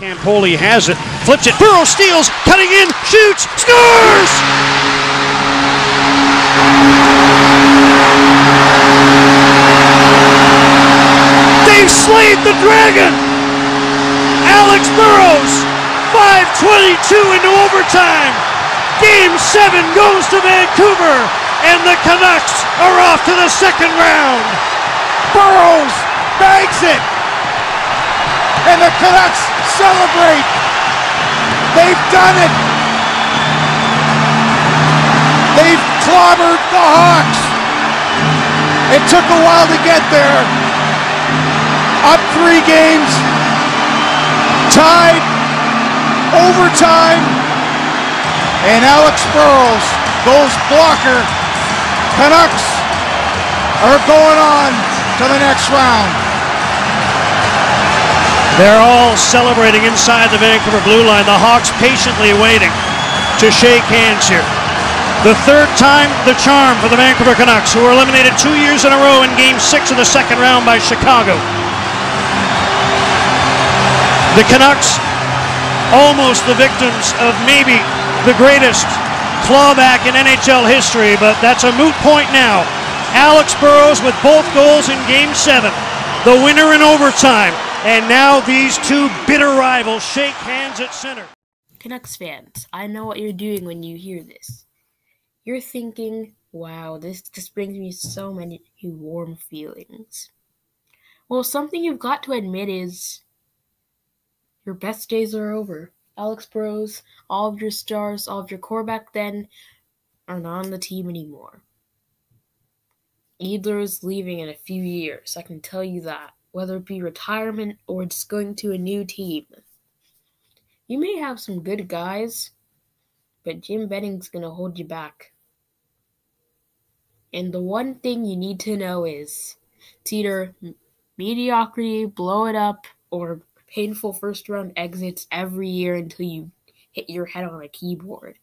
Campoli has it, flips it, Burrow steals, cutting in, shoots, scores! They've slayed the dragon! Alex Burrows, 5.22 into overtime. Game 7 goes to Vancouver, and the Canucks are off to the second round. Burrows bags it, and the Canucks celebrate. They've done it. They've clobbered the Hawks. It took a while to get there. Up three games, tied, overtime, and Alex Burrows goes blocker. Canucks are going on to the next round. They're all celebrating inside the Vancouver blue line. The Hawks patiently waiting to shake hands here. The third time the charm for the Vancouver Canucks, who were eliminated two years in a row in Game 6 of the second round by Chicago. The Canucks, almost the victims of maybe the greatest clawback in NHL history, but that's a moot point now. Alex Burrows with both goals in Game 7, the winner in overtime, and now these two bitter rivals shake hands at center. Canucks fans, I know what you're doing when you hear this. You're thinking, wow, this just brings me so many warm feelings. Well, something you've got to admit is your best days are over. Alex Burrows, all of your stars, all of your core back then are not on the team anymore. Needler is leaving in a few years, I can tell you that, whether it be retirement or just going to a new team. You may have some good guys, but Jim Benning's going to hold you back. And the one thing you need to know is it's either mediocrity, blow it up, or painful first round exits every year until you hit your head on a keyboard.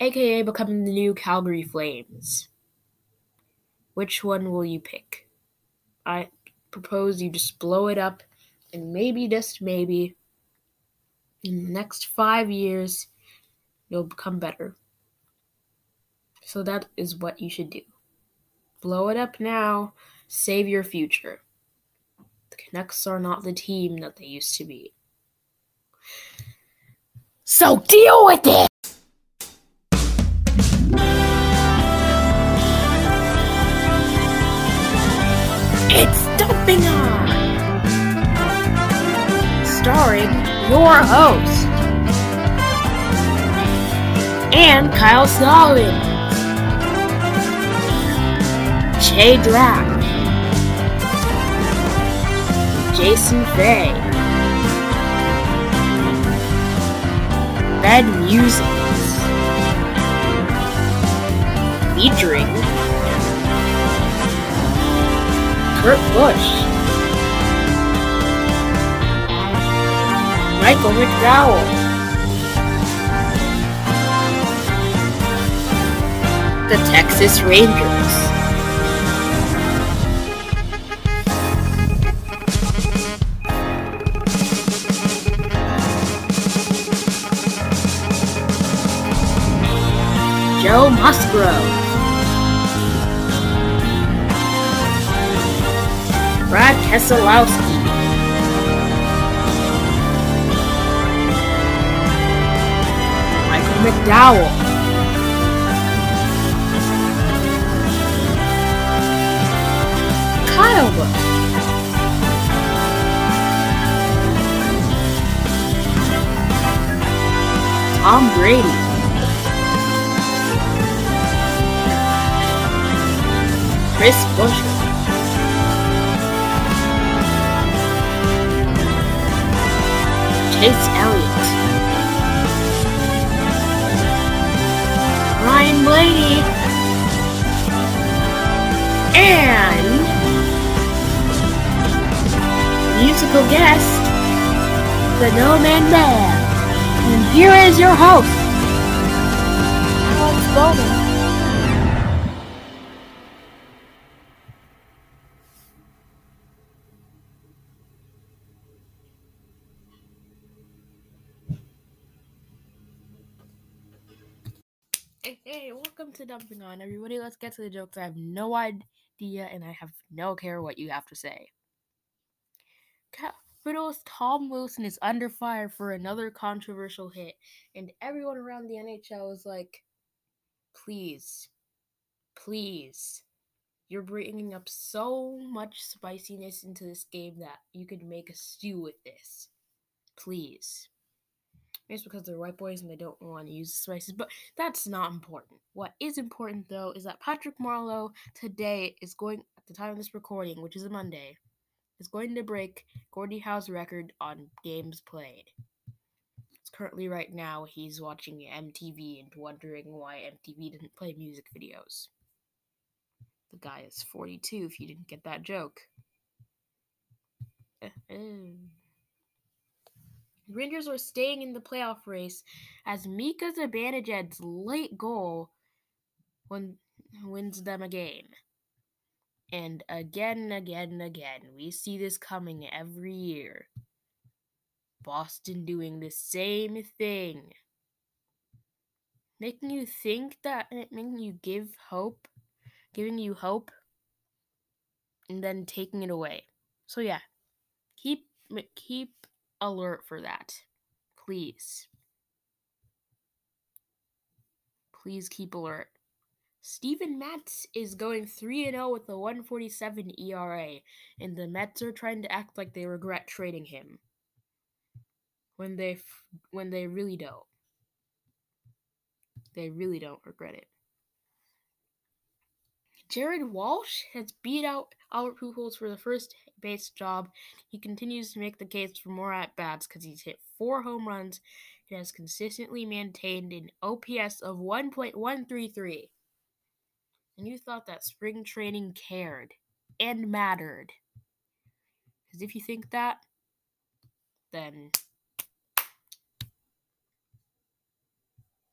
AKA becoming the new Calgary Flames. Which one will you pick? I propose you just blow it up and maybe, just maybe, in the next five years, you'll become better. So that is what you should do. Blow it up now, save your future. The Canucks are not the team that they used to be. So deal with it! It's On! Starring your host, and Kyle Stalin. Jay Draft, Jason Fay, Ben Music, featuring Kurt Busch, Michael McDowell, the Texas Rangers. Joe Musgrove. Brad Keselowski. Michael McDowell. Kyle Busch. Tom Brady. Chris Buescher. Chase Elliott. Ryan Blaney. And musical guest, the No Man Man. And here is your host, Alex Bowman. Dumping On, everybody. Let's get to the jokes. I have no idea and I have no care what you have to say. Capitals Tom Wilson is under fire for another controversial hit, and everyone around the NHL is like, please, please. You're bringing up so much spiciness into this game that you could make a stew with this. Please. It's because they're white boys and they don't want to use spices, but that's not important. What is important though is that Patrick Marleau today is going at the time of this recording, which is a Monday, is going to break Gordie Howe's record on games played. It's currently right now he's watching MTV and wondering why MTV didn't play music videos. The guy is 42 if you didn't get that joke. Eh, eh. Rangers are staying in the playoff race as Mika Zibanejad's late goal win, wins them a game. And again and again and again, we see this coming every year. Boston doing the same thing. Making you think that, eh, making you give hope, giving you hope, and then taking it away. So yeah, keep keep alert for that. Please. Please keep alert. Steven Matz is going 3 0 with a 147 ERA, and the Mets are trying to act like they regret trading him. When they f- when they really don't. They really don't regret it. Jared Walsh has beat out Albert Pujols for the first base job. He continues to make the case for more at bats because he's hit four home runs and has consistently maintained an OPS of 1.133. And you thought that spring training cared and mattered. Because if you think that, then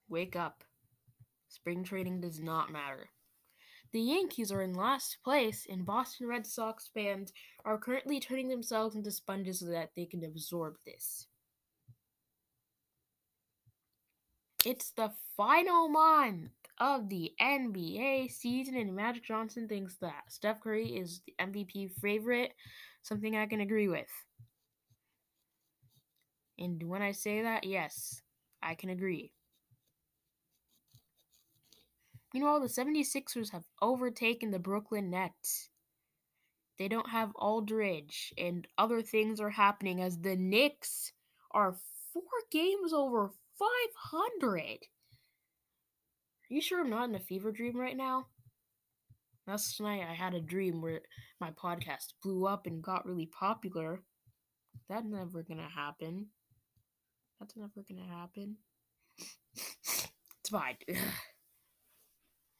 wake up. Spring training does not matter. The Yankees are in last place, and Boston Red Sox fans are currently turning themselves into sponges so that they can absorb this. It's the final month of the NBA season, and Magic Johnson thinks that Steph Curry is the MVP favorite, something I can agree with. And when I say that, yes, I can agree. Meanwhile, the 76ers have overtaken the Brooklyn Nets. They don't have Aldridge, and other things are happening as the Knicks are four games over 500. Are you sure I'm not in a fever dream right now? Last night I had a dream where my podcast blew up and got really popular. That's never gonna happen. That's never gonna happen. it's fine.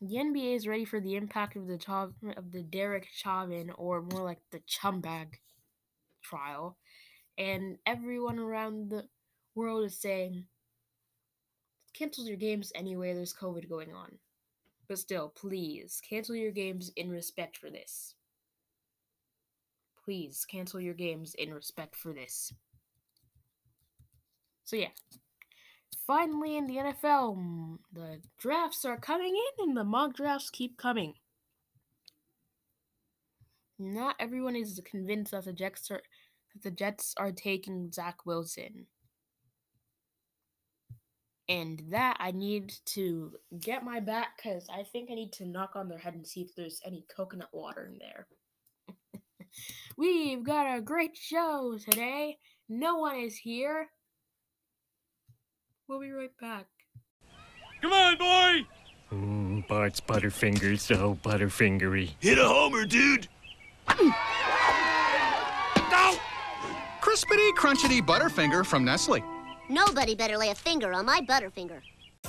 The NBA is ready for the impact of the Chav- of the Derek Chauvin, or more like the Chumbag trial, and everyone around the world is saying, "Cancel your games anyway. There's COVID going on." But still, please cancel your games in respect for this. Please cancel your games in respect for this. So yeah, finally in the NFL, the drafts are coming in and the mock drafts keep coming. Not everyone is convinced that the Jets are that the Jets are taking Zach Wilson. And that I need to get my back because I think I need to knock on their head and see if there's any coconut water in there. We've got a great show today. No one is here. We'll be right back. Come on, boy! Mm, Bart's Butterfingers so butterfingery. Hit a homer, dude! Ow! Crispity, crunchity Butterfinger from Nestle. Nobody better lay a finger on my Butterfinger.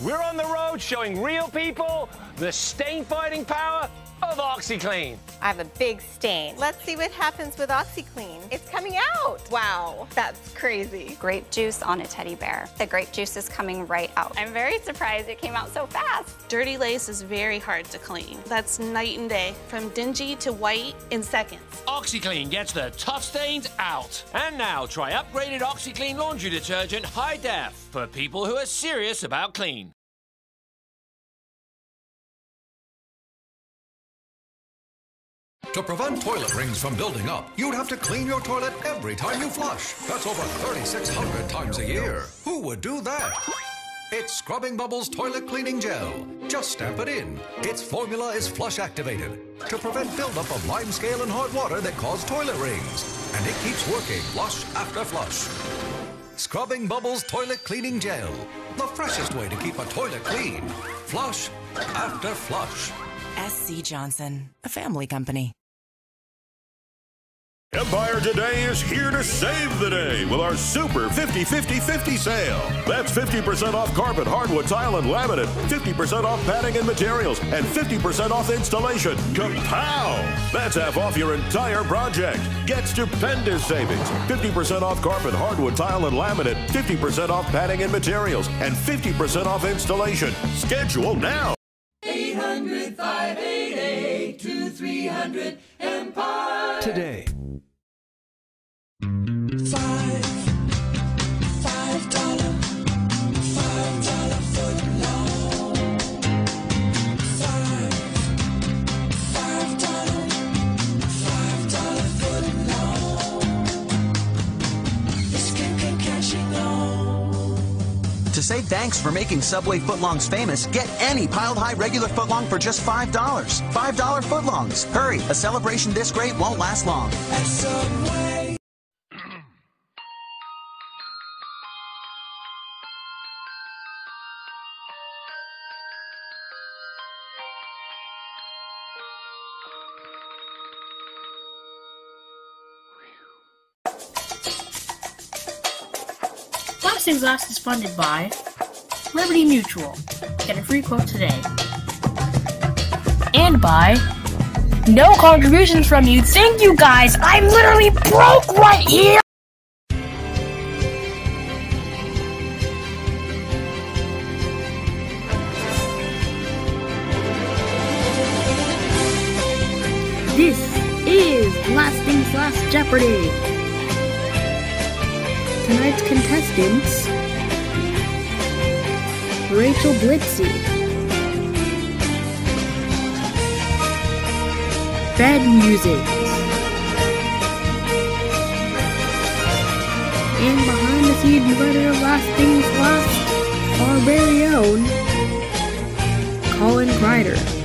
We're on the road showing real people the stain fighting power of OxiClean. I have a big stain. Let's see what happens with OxiClean. It's coming out. Wow, that's crazy. Grape juice on a teddy bear. The grape juice is coming right out. I'm very surprised it came out so fast. Dirty lace is very hard to clean. That's night and day, from dingy to white in seconds. OxiClean gets the tough stains out. And now try upgraded OxiClean laundry detergent High Def for people who are serious about clean. To prevent toilet rings from building up, you'd have to clean your toilet every time you flush. That's over 3,600 times a year. Who would do that? It's Scrubbing Bubbles Toilet Cleaning Gel. Just stamp it in. Its formula is flush activated to prevent buildup of limescale and hard water that cause toilet rings. And it keeps working flush after flush. Scrubbing Bubbles Toilet Cleaning Gel. The freshest way to keep a toilet clean. Flush after flush. SC Johnson, a family company. Empire Today is here to save the day with our super 50 50 50 sale. That's 50% off carpet, hardwood, tile, and laminate, 50% off padding and materials, and 50% off installation. Kapow! That's half off your entire project. Get stupendous savings 50% off carpet, hardwood, tile, and laminate, 50% off padding and materials, and 50% off installation. Schedule now. 800 588 2300 Empire. Today. Five, five say thanks for making Subway footlongs famous, get any piled high regular footlong for just $5. $5 footlongs. Hurry, a celebration this great won't last long. At Subway. Last Things Last is funded by Liberty Mutual. Get a free quote today. And by no contributions from you. Thank you guys. I'm literally broke right here. This is Last Things Last Jeopardy. Tonight's contestants Rachel Blitzy, Bad Music, and behind the scenes writer of Last Things Last, our very own Colin Kreider.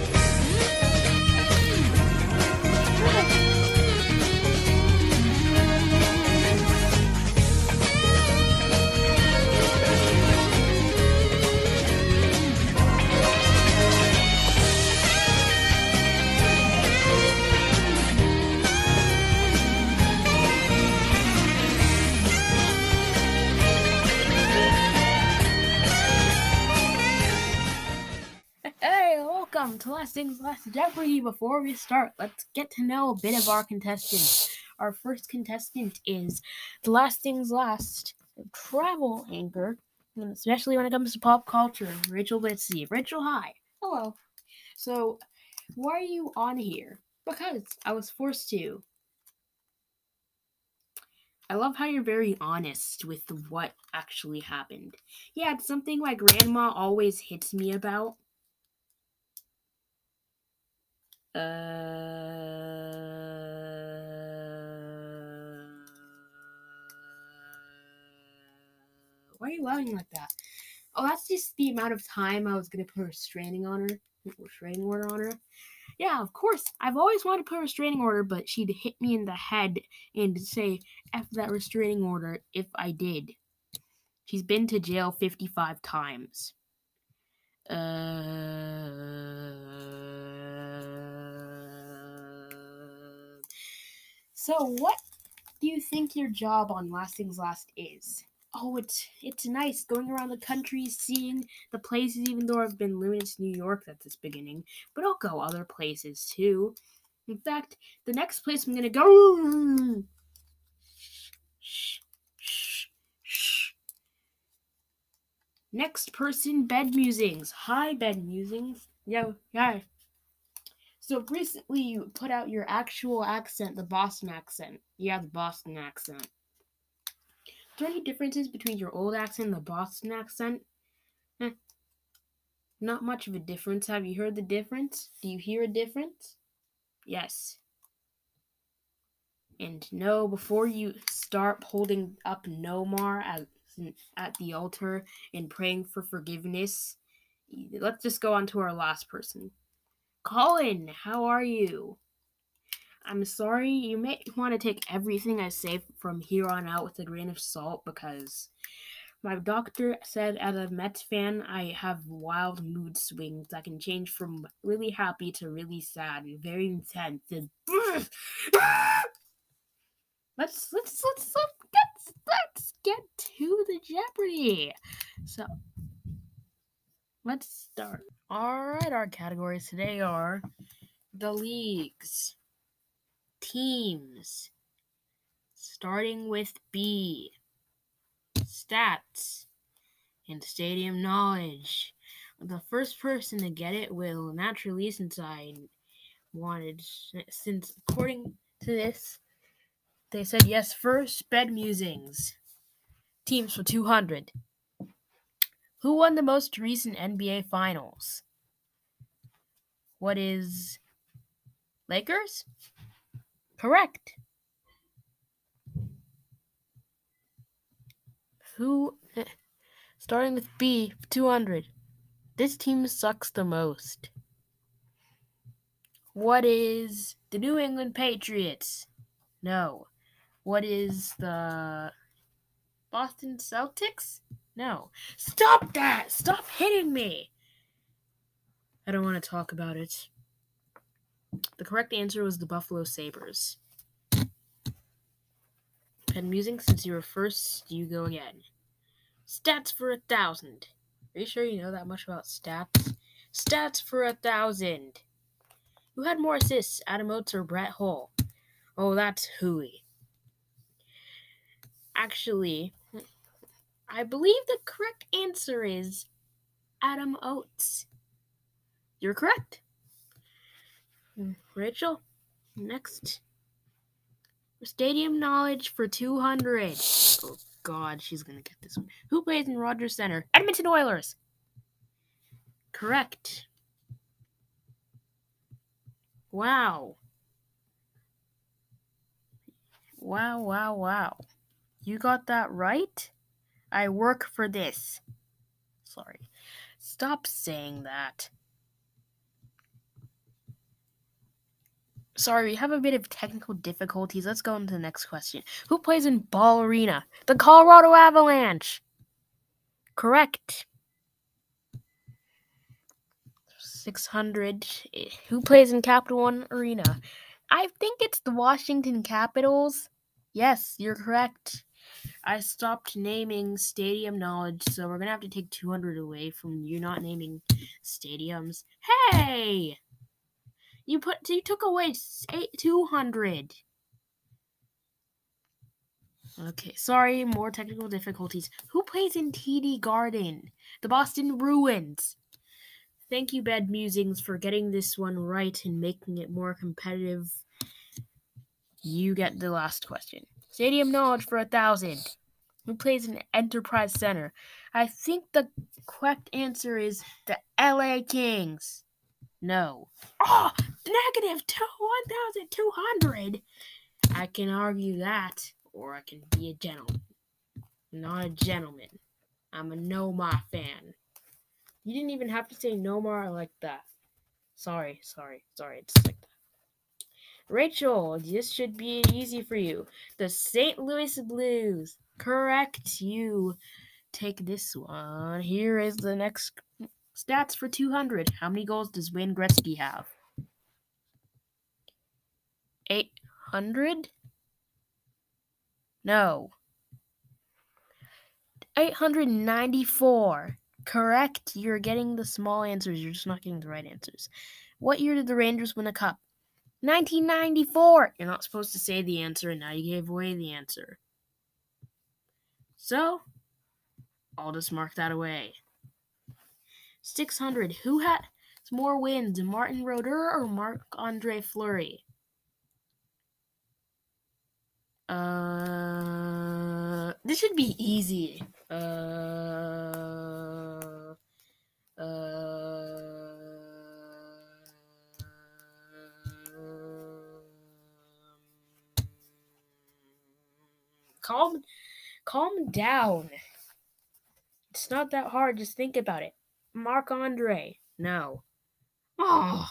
Things Last Jeopardy. Before we start, let's get to know a bit of our contestants. Our first contestant is the Last Things Last travel anchor, and especially when it comes to pop culture, Rachel Blitzy. Rachel, hi. Hello. So, why are you on here? Because I was forced to. I love how you're very honest with what actually happened. Yeah, it's something my grandma always hits me about. Uh, why are you laughing like that? Oh, that's just the amount of time I was gonna put a restraining on her, restraining order on her. Yeah, of course. I've always wanted to put a restraining order, but she'd hit me in the head and say "f that restraining order" if I did. She's been to jail fifty-five times. Uh, so, what do you think your job on Last Things Last is? Oh, it's it's nice going around the country, seeing the places. Even though I've been limited to New York at this beginning, but I'll go other places too. In fact, the next place I'm gonna go. Next person, Bed Musings. Hi, Bed Musings. Yo, hi. So recently you put out your actual accent, the Boston accent. Yeah, the Boston accent. Are there any differences between your old accent and the Boston accent? Eh, not much of a difference. Have you heard the difference? Do you hear a difference? Yes. And no, before you start holding up Nomar at, at the altar and praying for forgiveness, let's just go on to our last person. Colin, how are you? I'm sorry, you may want to take everything I say from here on out with a grain of salt because my doctor said as a Mets fan, I have wild mood swings that can change from really happy to really sad, and very intense. And let's let's let's let's let's, let's get to the Jeopardy. So let's start. All right, our categories today are the leagues, teams, starting with B, stats, and stadium knowledge. The first person to get it will naturally, since I wanted, since according to this, they said yes first, bed musings. Teams for 200. Who won the most recent NBA finals? What is Lakers? Correct. Who starting with B 200. This team sucks the most. What is the New England Patriots? No. What is the Boston Celtics? No. Stop that! Stop hitting me! I don't want to talk about it. The correct answer was the Buffalo Sabres. Pen musing, since you were first, you go again. Stats for a thousand. Are you sure you know that much about stats? Stats for a thousand. Who had more assists, Adam Oates or Brett Hull? Oh, that's hooey. Actually, I believe the correct answer is Adam Oates. You're correct. Rachel, next. Stadium knowledge for 200. Oh, God, she's going to get this one. Who plays in Rogers Center? Edmonton Oilers. Correct. Wow. Wow, wow, wow. You got that right? I work for this. Sorry. Stop saying that. Sorry, we have a bit of technical difficulties. Let's go on to the next question. Who plays in Ball Arena? The Colorado Avalanche. Correct. 600. Who plays in Capital One Arena? I think it's the Washington Capitals. Yes, you're correct. I stopped naming stadium knowledge, so we're to have to take 200 away from you not naming stadiums. Hey! You put you took away 200. Okay, sorry, more technical difficulties. Who plays in TD Garden? The Boston Bruins. Thank you, Bad Musings, for getting this one right and making it more competitive. You get the last question. Stadium knowledge for a thousand. Who plays in Enterprise Center? I think the correct answer is the LA Kings. No. Oh, negative two, 1,200. I can argue that, or I can be a gentleman. Not a gentleman. I'm a Nomar fan. You didn't even have to say Nomar like that. Sorry, sorry, sorry. It's like that. Rachel, this should be easy for you. The St. Louis Blues. Correct. You take this one. Here is the next stats for 200. How many goals does Wayne Gretzky have? 800? No. 894. Correct. You're getting the small answers. You're just not getting the right answers. What year did the Rangers win a cup? 1994. You're not supposed to say the answer, and now you gave away the answer. So, I'll just mark that away. 600. Who has more wins, Martin Roder or Marc Andre Fleury? Uh, this should be easy. Uh, uh, calm calm down. It's not that hard, just think about it. Marc Andre. No. Oh.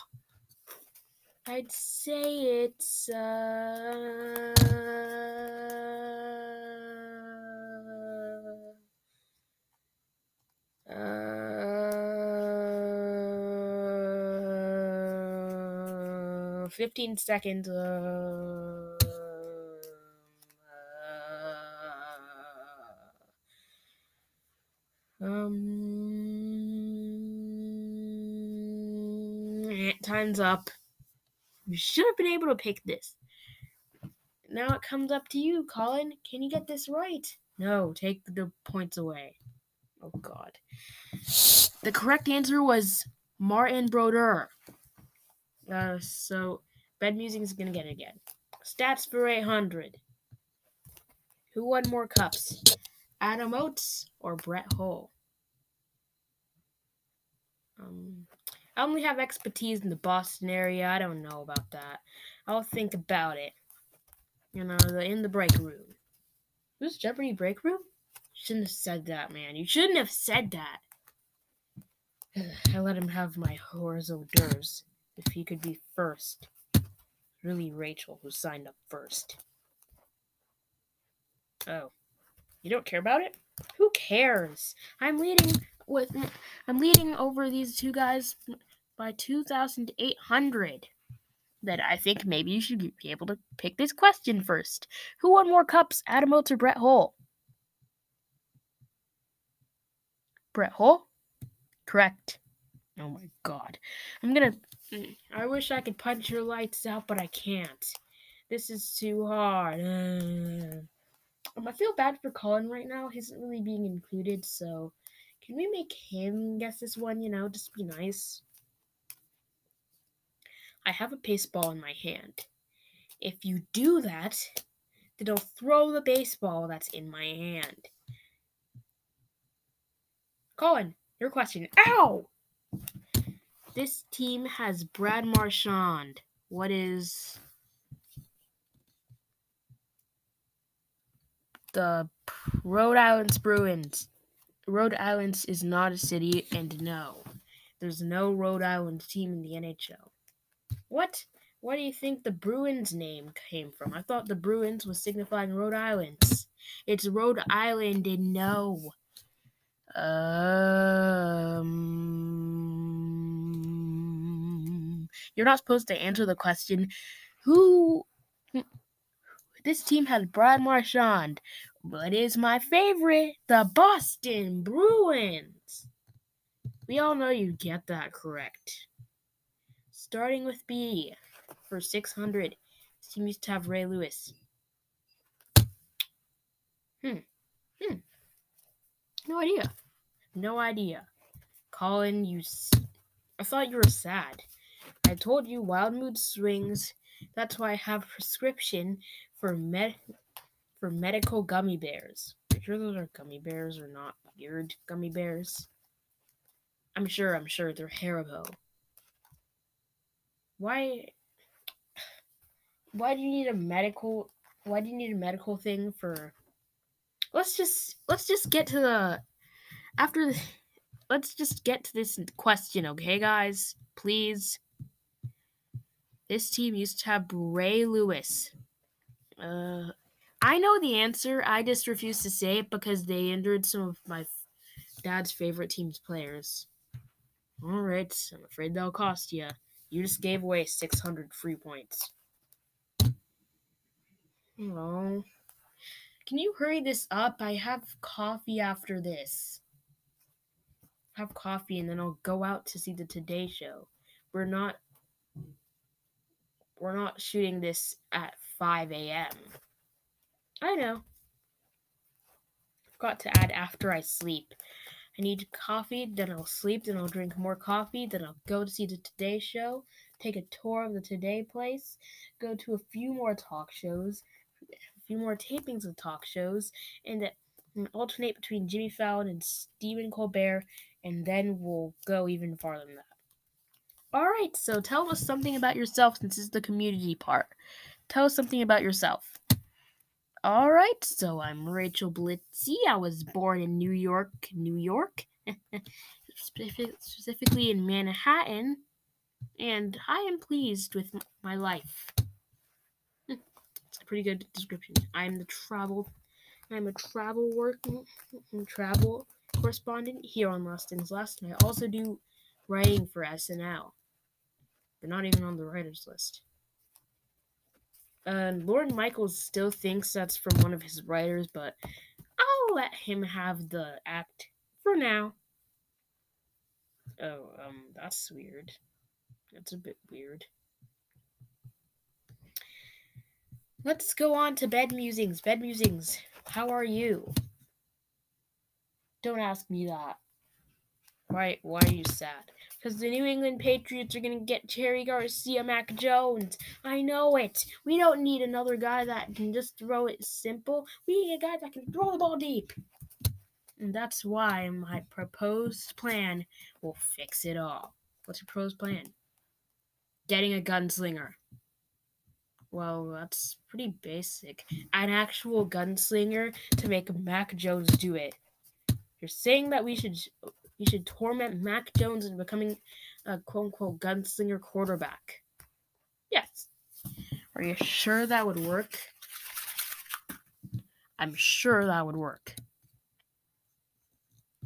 I'd say it's uh uh, 15 seconds. Uh, um, time's up. You should have been able to pick this. Now it comes up to you, Colin. Can you get this right? No, take the points away. Oh God. The correct answer was Martin Brodeur. Uh, so bed musing is gonna get it again. Stats for 800. Who won more cups? Adam Oates or Brett Hull? Um, I only have expertise in the Boston area. I don't know about that. I'll think about it. You know, the in the break room. Who's Jeopardy break room? Shouldn't have said that, man. You shouldn't have said that. I let him have my hors d'oeuvres if he could be first. Really, Rachel, who signed up first. Oh, you don't care about it? Who cares? I'm leading with I'm leading over these two guys by 2,800. That I think maybe you should be able to pick this question first. Who won more cups, Adam Oates or Brett Hull? Brett Hull? Correct. Oh my god. I'm gonna. I wish I could punch your lights out, but I can't. This is too hard. Uh, um, I feel bad for Colin right now. He's not really being included, so can we make him guess this one? You know, just be nice. I have a baseball in my hand. If you do that, then I'll throw the baseball that's in my hand. Colin, your question. Ow! This team has Brad Marchand. What is the Rhode Island's Bruins? Rhode Island is not a city, and no, there's no Rhode Island team in the NHL. What? Where do you think the Bruins name came from? I thought the Bruins was signifying Rhode Islands. It's Rhode Island, and no. Um, you're not supposed to answer the question. Who? This team has Brad Marchand. What is my favorite? The Boston Bruins. We all know you get that correct. Starting with B for 600. This team used to have Ray Lewis. Hmm. Hmm. No idea. No idea. Colin, you. S- I thought you were sad. I told you wild mood swings. That's why I have prescription for med for medical gummy bears. I'm sure those are gummy bears or not weird gummy bears? I'm sure. I'm sure they're Haribo. Why? Why do you need a medical? Why do you need a medical thing for? Let's just let's just get to the after. The, let's just get to this question, okay, guys? Please. This team used to have Ray Lewis. Uh, I know the answer. I just refuse to say it because they injured some of my dad's favorite team's players. All right, I'm afraid they'll cost you. You just gave away 600 free points. Oh. Can you hurry this up? I have coffee after this. Have coffee and then I'll go out to see the Today Show. We're not we're not shooting this at 5 a.m. I know. Forgot to add after I sleep. I need coffee, then I'll sleep, then I'll drink more coffee, then I'll go to see the Today Show, take a tour of the Today Place, go to a few more talk shows, a few more tapings of talk shows, and, and alternate between Jimmy Fallon and Stephen Colbert, and then we'll go even farther than that. All right, so tell us something about yourself since this is the community part. Tell us something about yourself. All right, so I'm Rachel Blitzy. I was born in New York, New York, specific- specifically in Manhattan, and I am pleased with my life. It's a pretty good description. I'm the travel, I'm a travel work, travel correspondent here on Lost in Last, and I also do writing for SNL. They're not even on the writers list. Uh, Lorne Michaels still thinks that's from one of his writers, but I'll let him have the act for now. Oh, um, that's weird. That's a bit weird. Let's go on to bed musings. Bed musings. How are you? Don't ask me that. Why? Why are you sad? Because the New England Patriots are gonna get Cherry Garcia, Mac Jones. I know it. We don't need another guy that can just throw it simple. We need a guy that can throw the ball deep. And that's why my proposed plan will fix it all. What's your proposed plan? Getting a gunslinger. Well, that's pretty basic. An actual gunslinger to make Mac Jones do it. You're saying that we should we should torment Mac Jones into becoming a quote unquote gunslinger quarterback. Yes. Are you sure that would work? I'm sure that would work.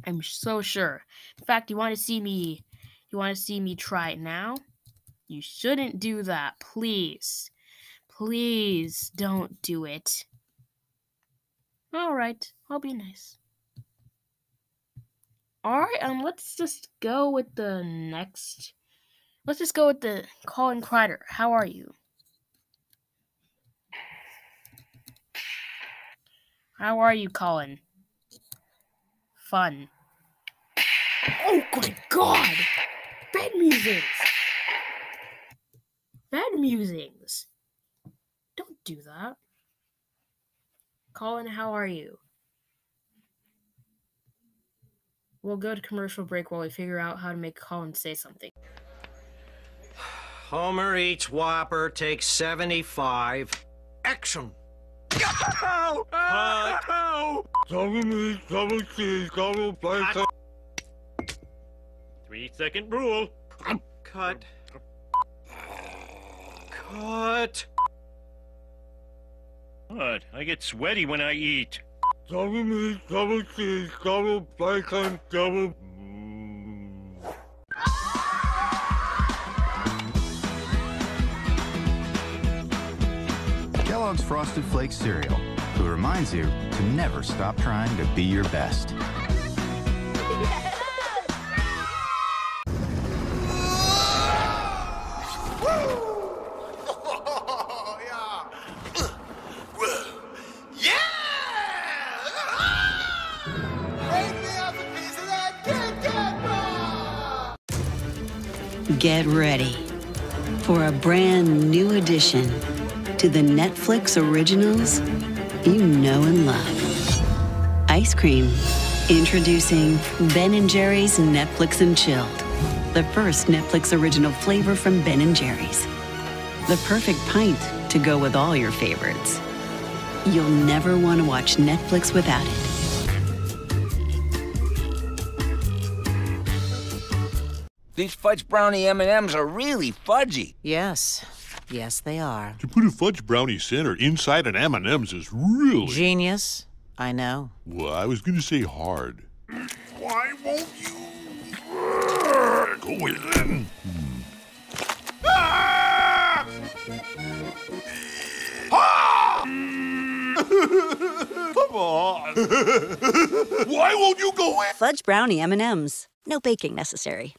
I'm so sure. In fact, you want to see me you want to see me try it now? You shouldn't do that, please. Please don't do it. All right, I'll be nice. All right, um, let's just go with the next. Let's just go with the Colin Kreider. How are you? How are you, Colin? Fun. Oh my god! Bed musings! Bed musings! Don't do that. Colin, how are you? We'll go to commercial break while we figure out how to make Colin say something. Homer eats Whopper, takes 75. Action! Ow! Ow! Ow! Double meat, double cheese, double bacon. Three second rule. Cut. Cut. What? I get sweaty when I eat. Double meat, double cheese, double bacon, double. Kellogg's Frosted Flakes cereal, who reminds you to never stop trying to be your best. Get ready for a brand new addition to the Netflix originals you know and love. Ice cream. Introducing Ben & Jerry's Netflix and Chilled, the first Netflix original flavor from Ben & Jerry's. The perfect pint to go with all your favorites. You'll never want to watch Netflix without it. These fudge brownie M&Ms are really fudgy. Yes. Yes, they are. To put a fudge brownie center inside an M&M's is really... Genius. I know. Well, I was going to say hard. Why won't you? Go with it. Ah! Ah! Come on. Why won't you go in? Fudge brownie M&Ms. No baking necessary.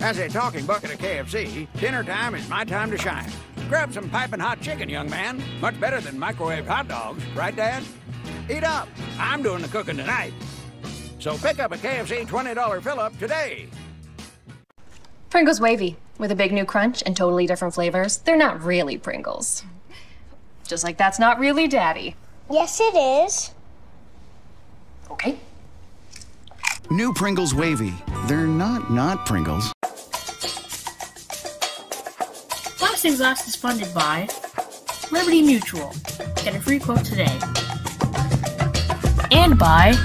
As a talking bucket of KFC, dinner time is my time to shine. Grab some piping hot chicken, young man. Much better than microwave hot dogs, right, Dad? Eat up. I'm doing the cooking tonight. So pick up a KFC $20 fill up today. Pringles Wavy, with a big new crunch and totally different flavors. They're not really Pringles. Just like that's not really Daddy. Yes, it is. Okay. New Pringles Wavy. They're not not Pringles. Last Things Last is funded by Liberty Mutual. Get a free quote today. And by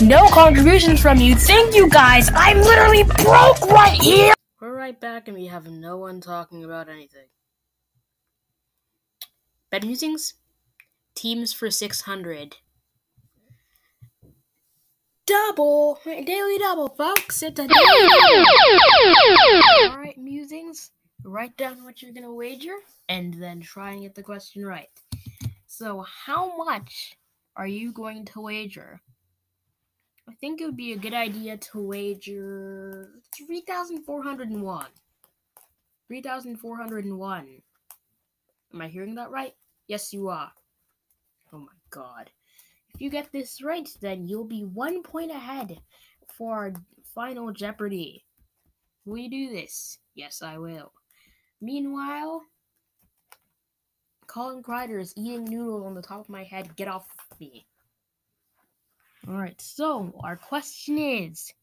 No contributions from you. Thank you guys. I'm literally broke right here. We're right back and we have no one talking about anything. Bet musings? Teams for 600. Double! Daily double, folks. It's a daily. Alright, musings. Write down what you're gonna wager and then try and get the question right. So, how much are you going to wager? I think it would be a good idea to wager 3,401. 3,401. Am I hearing that right? Yes, you are. Oh my god. If you get this right, then you'll be one point ahead for our final Jeopardy. Will you do this? Yes, I will. Meanwhile, Colin Kreider is eating noodles on the top of my head. Get off me. Alright, so our question is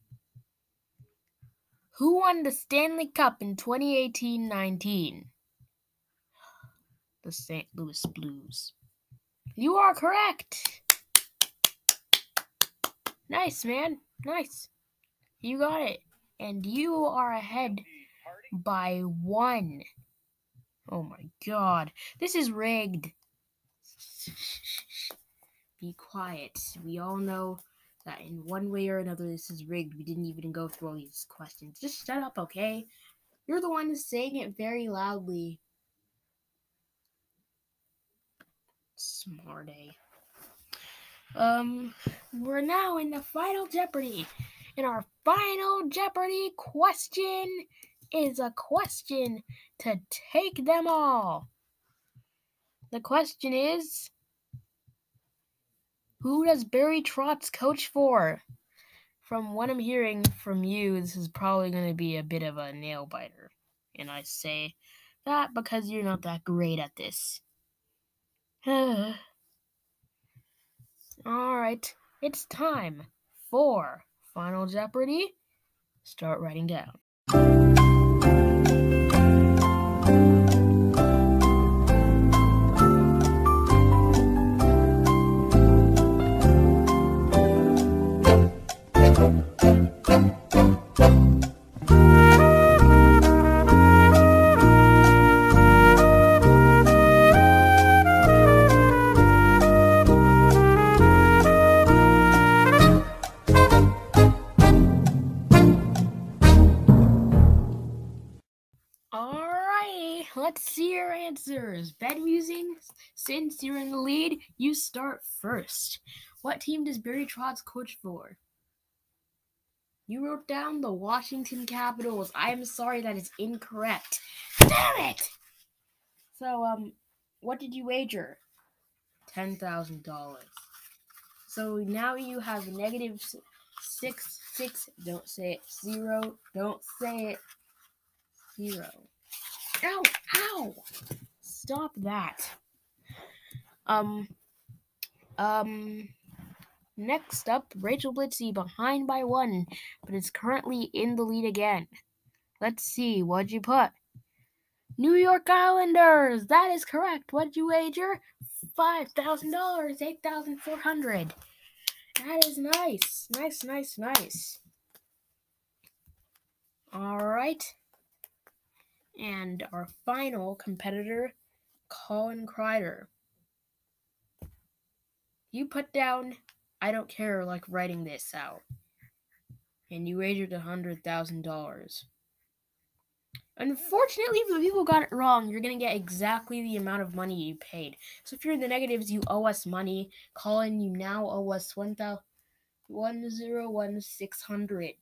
Who won the Stanley Cup in 2018 19? The St. Louis Blues. You are correct! Nice, man. Nice. You got it. And you are ahead by one. Oh my god. This is rigged. Be quiet. We all know that in one way or another this is rigged. We didn't even go through all these questions. Just shut up, okay? You're the one saying it very loudly. Smarty. Um, we're now in the final Jeopardy. And our final Jeopardy question is a question to take them all. The question is Who does Barry Trotz coach for? From what I'm hearing from you, this is probably going to be a bit of a nail biter. And I say that because you're not that great at this. Alright, it's time for Final Jeopardy. Start writing down. See your answers. Bed musing, since you're in the lead, you start first. What team does Barry Trotz coach for? You wrote down the Washington Capitals. I am sorry that is incorrect. Damn it! So, um, what did you wager? Ten thousand dollars. So now you have six six. Don't say it. Zero. Don't say it. Zero. Ow! Ow! Stop that. Um. Um. Next up, Rachel Blitzy behind by one, but is currently in the lead again. Let's see, what'd you put? New York Islanders! That is correct. What'd you wager? Five thousand dollars, eight thousand four hundred. That is nice. Nice, nice, nice. Alright. And our final competitor, Colin Kreider. You put down I don't care like writing this out. And you wagered a hundred thousand dollars. Unfortunately, if the people got it wrong, you're gonna get exactly the amount of money you paid. So if you're in the negatives, you owe us money. Colin, you now owe us one thousand one zero one six hundred.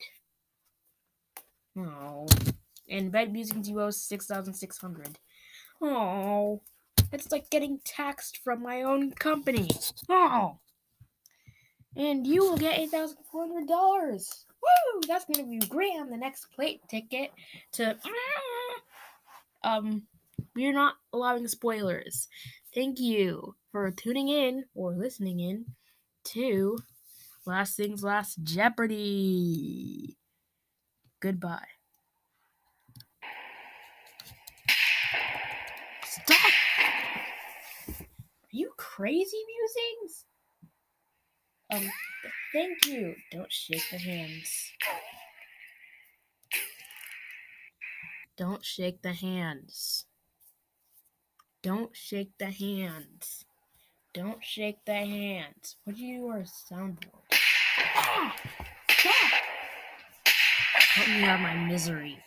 Oh. And bed Music Duo six thousand six hundred. Oh. It's like getting taxed from my own company. Oh. And you will get eight thousand four hundred dollars. Woo! That's gonna be great on the next plate ticket to um we're not allowing spoilers. Thank you for tuning in or listening in to Last Things Last Jeopardy. Goodbye. Stop! Are you crazy musings? Um, thank you. Don't shake the hands. Don't shake the hands. Don't shake the hands. Don't shake the hands. What do you do our soundboard? Stop! Help me out of my misery.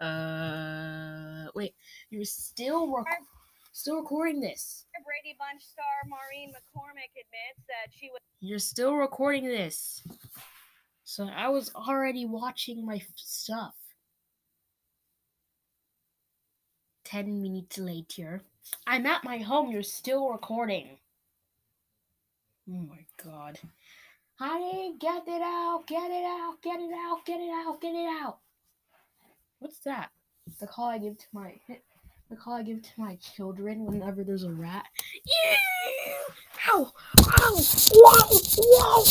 Uh, wait. You're still rec- still recording this. Brady Bunch star Maureen McCormick admits that she was. You're still recording this. So I was already watching my f- stuff. Ten minutes later. I'm at my home. You're still recording. Oh my god. Honey, get it out, get it out, get it out, get it out, get it out. What's that? The call I give to my the call I give to my children whenever there's a rat. Yeah! Ow! Ow! Whoa!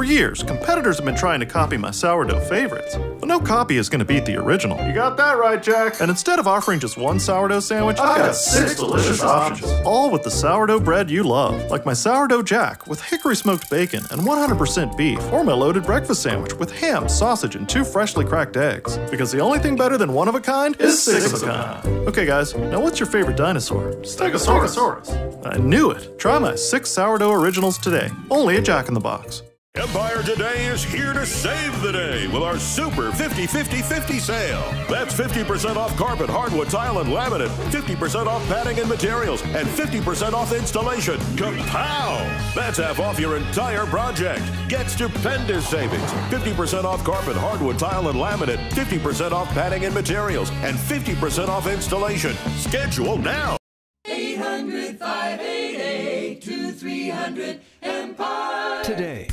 For years, competitors have been trying to copy my sourdough favorites, but no copy is going to beat the original. You got that right, Jack. And instead of offering just one sourdough sandwich, I've got six delicious options. All with the sourdough bread you love, like my sourdough jack with hickory smoked bacon and 100% beef, or my loaded breakfast sandwich with ham, sausage, and two freshly cracked eggs. Because the only thing better than one of a kind is six of a kind. Okay, guys, now what's your favorite dinosaur? Stegosaurus. I knew it. Try my six sourdough originals today, only at Jack in the Box. Empire Today is here to save the day with our super 50 50 50 sale. That's 50% off carpet, hardwood, tile, and laminate, 50% off padding and materials, and 50% off installation. Kapow! That's half off your entire project. Get stupendous savings 50% off carpet, hardwood, tile, and laminate, 50% off padding and materials, and 50% off installation. Schedule now. 800 588 2300 Empire. Today.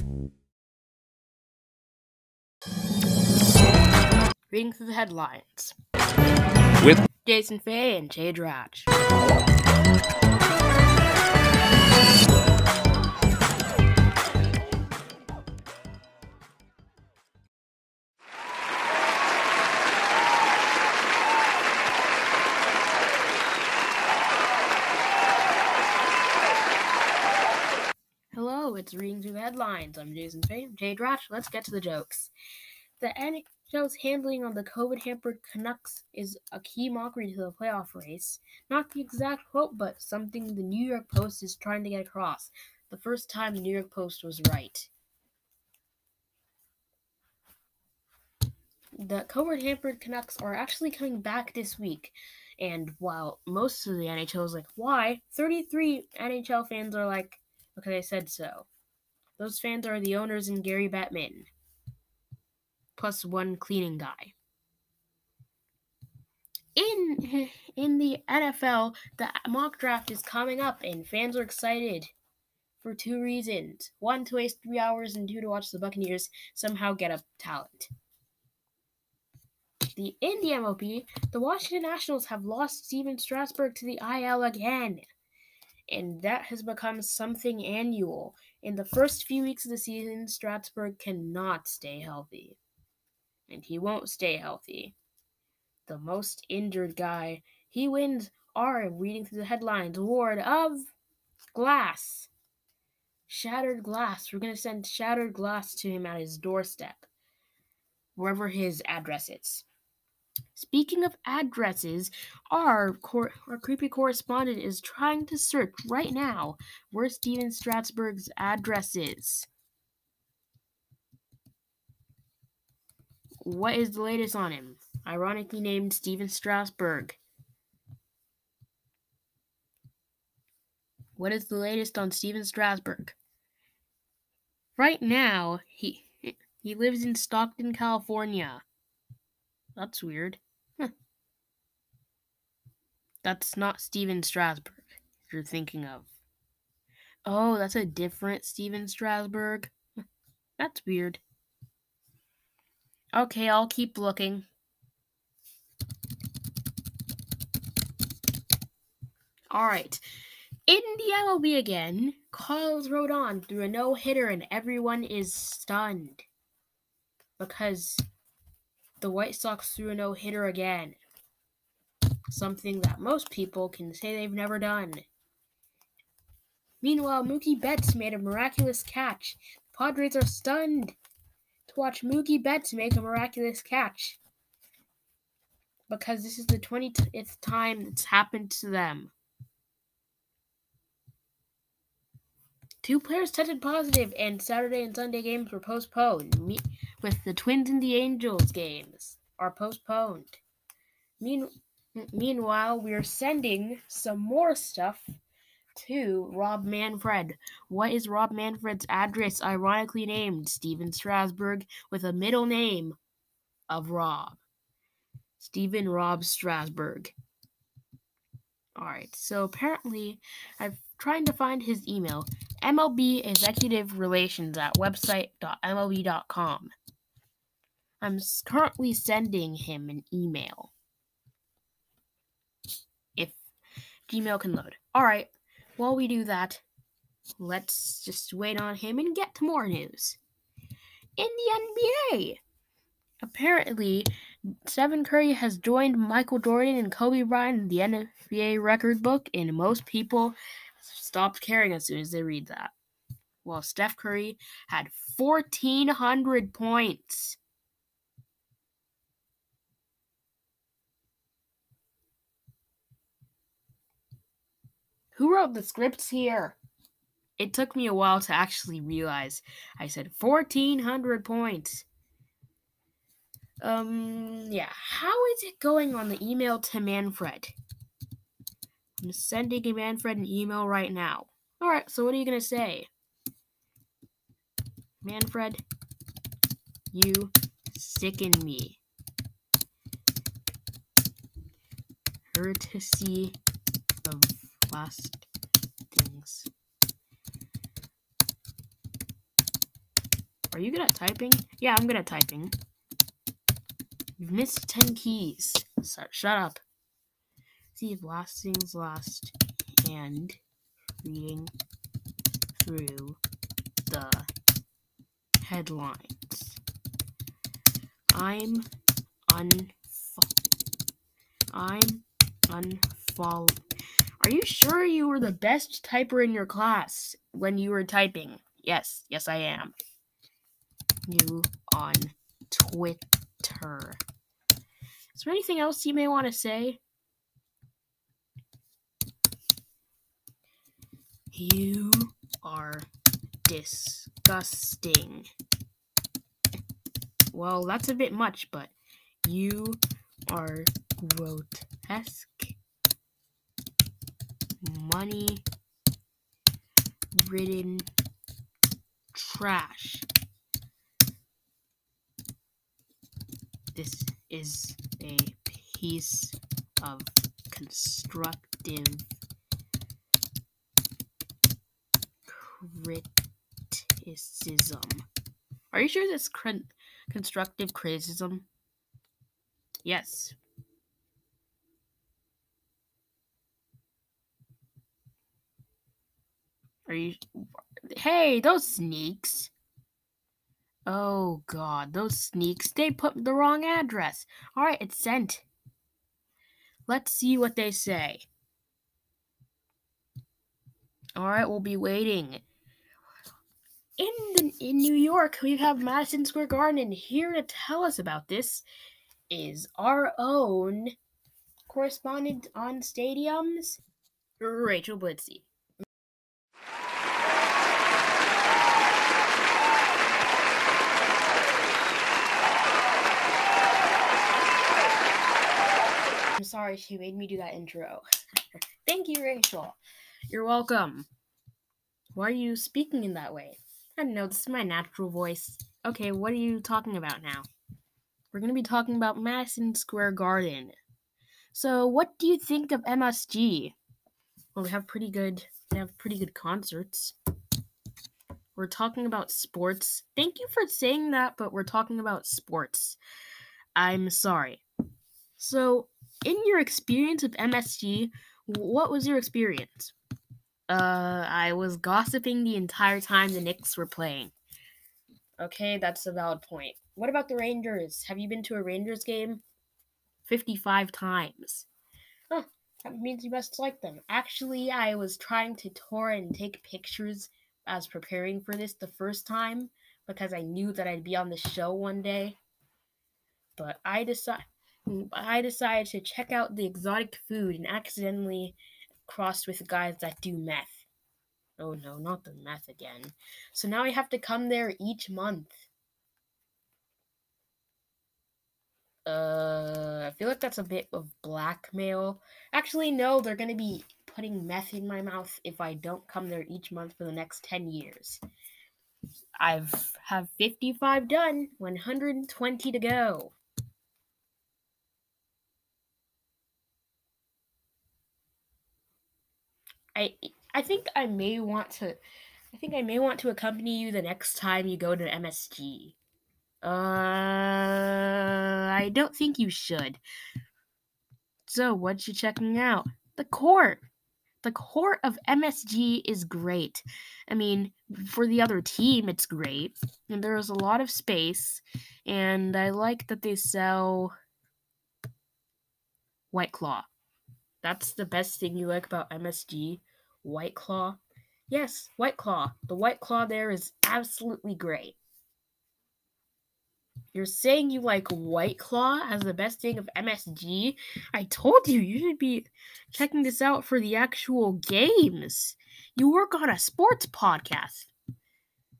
Reading through the headlines. With Jason Fay and Jay Dratch. Hello, it's Reading Through the Headlines. I'm Jason Fay, Jay Dratch. Let's get to the jokes. The NHL's handling of the COVID hampered Canucks is a key mockery to the playoff race. Not the exact quote, but something the New York Post is trying to get across. The first time the New York Post was right. The COVID hampered Canucks are actually coming back this week. And while most of the NHL is like, why? 33 NHL fans are like, okay, I said so. Those fans are the owners and Gary Bettman plus one cleaning guy. In in the NFL, the mock draft is coming up, and fans are excited for two reasons: one, to waste three hours, and two, to watch the Buccaneers somehow get a talent. The in the MLB, the Washington Nationals have lost Stephen Strasburg to the IL again, and that has become something annual. In the first few weeks of the season, Strasburg cannot stay healthy and he won't stay healthy. The most injured guy, he wins our reading through the headlines award of glass. Shattered glass. We're going to send shattered glass to him at his doorstep, wherever his address is. Speaking of addresses, our cor- our creepy correspondent is trying to search right now where Stephen Strasburg's address is. What is the latest on him? Ironically named Steven Strasburg. What is the latest on Stephen Strasburg? Right now, he he lives in Stockton, California. That's weird. Huh. That's not Steven Strasburg you're thinking of. Oh, that's a different Steven Strasburg. Huh. That's weird. Okay, I'll keep looking. Alright. In the MLB again, Carlos Rodon through a no hitter and everyone is stunned. Because the White Sox threw a no hitter again. Something that most people can say they've never done. Meanwhile, Mookie Betts made a miraculous catch. The Padres are stunned watch Mookie Betts make a miraculous catch because this is the 20th time it's happened to them. Two players tested positive, and Saturday and Sunday games were postponed. Me- with the Twins and the Angels games are postponed. Mean- meanwhile, we're sending some more stuff to Rob Manfred. What is Rob Manfred's address? Ironically named Stephen Strasburg with a middle name of Rob. Stephen Rob Strasburg. Alright, so apparently I'm trying to find his email. MLB Executive Relations at website.mlb.com. I'm currently sending him an email. If Gmail can load. Alright, while we do that, let's just wait on him and get to more news. In the NBA, apparently, Stephen Curry has joined Michael Jordan and Kobe Bryant in the NBA record book, and most people stopped caring as soon as they read that. Well, Steph Curry had 1,400 points. Who wrote the scripts here? It took me a while to actually realize I said 1,400 points. Um, yeah. How is it going on the email to Manfred? I'm sending Manfred an email right now. Alright, so what are you going to say? Manfred, you sicken me. Courtesy of things. Are you good at typing? Yeah, I'm good at typing. You've missed 10 keys. So, shut up. See if last things last and reading through the headlines. I'm unfo- I'm unfollow. Are you sure you were the best typer in your class when you were typing? Yes, yes, I am. You on Twitter. Is there anything else you may want to say? You are disgusting. Well, that's a bit much, but you are grotesque. Money ridden trash. This is a piece of constructive criticism. Are you sure this cr- constructive criticism? Yes. Hey, those sneaks. Oh god, those sneaks. They put the wrong address. Alright, it's sent. Let's see what they say. Alright, we'll be waiting. In the, in New York, we have Madison Square Garden, and here to tell us about this is our own correspondent on stadiums, Rachel Blitzy. Sorry she made me do that intro. Thank you, Rachel. You're welcome. Why are you speaking in that way? I don't know, this is my natural voice. Okay, what are you talking about now? We're going to be talking about Madison Square Garden. So, what do you think of MSG? Well, we have pretty good they have pretty good concerts. We're talking about sports. Thank you for saying that, but we're talking about sports. I'm sorry. So, in your experience of MSG, what was your experience? Uh, I was gossiping the entire time the Knicks were playing. Okay, that's a valid point. What about the Rangers? Have you been to a Rangers game? 55 times. Huh, That means you must like them. Actually, I was trying to tour and take pictures as preparing for this the first time because I knew that I'd be on the show one day. But I decided I decided to check out the exotic food and accidentally crossed with guys that do meth. Oh no, not the meth again. So now I have to come there each month. Uh, I feel like that's a bit of blackmail. Actually, no, they're gonna be putting meth in my mouth if I don't come there each month for the next 10 years. I've have 55 done, 120 to go. I I think I may want to I think I may want to accompany you the next time you go to MSG. Uh I don't think you should. So, what you checking out? The court. The court of MSG is great. I mean, for the other team, it's great. And there's a lot of space. And I like that they sell White Claw. That's the best thing you like about MSG. White Claw. Yes, White Claw. The White Claw there is absolutely great. You're saying you like White Claw as the best thing of MSG? I told you you should be checking this out for the actual games. You work on a sports podcast.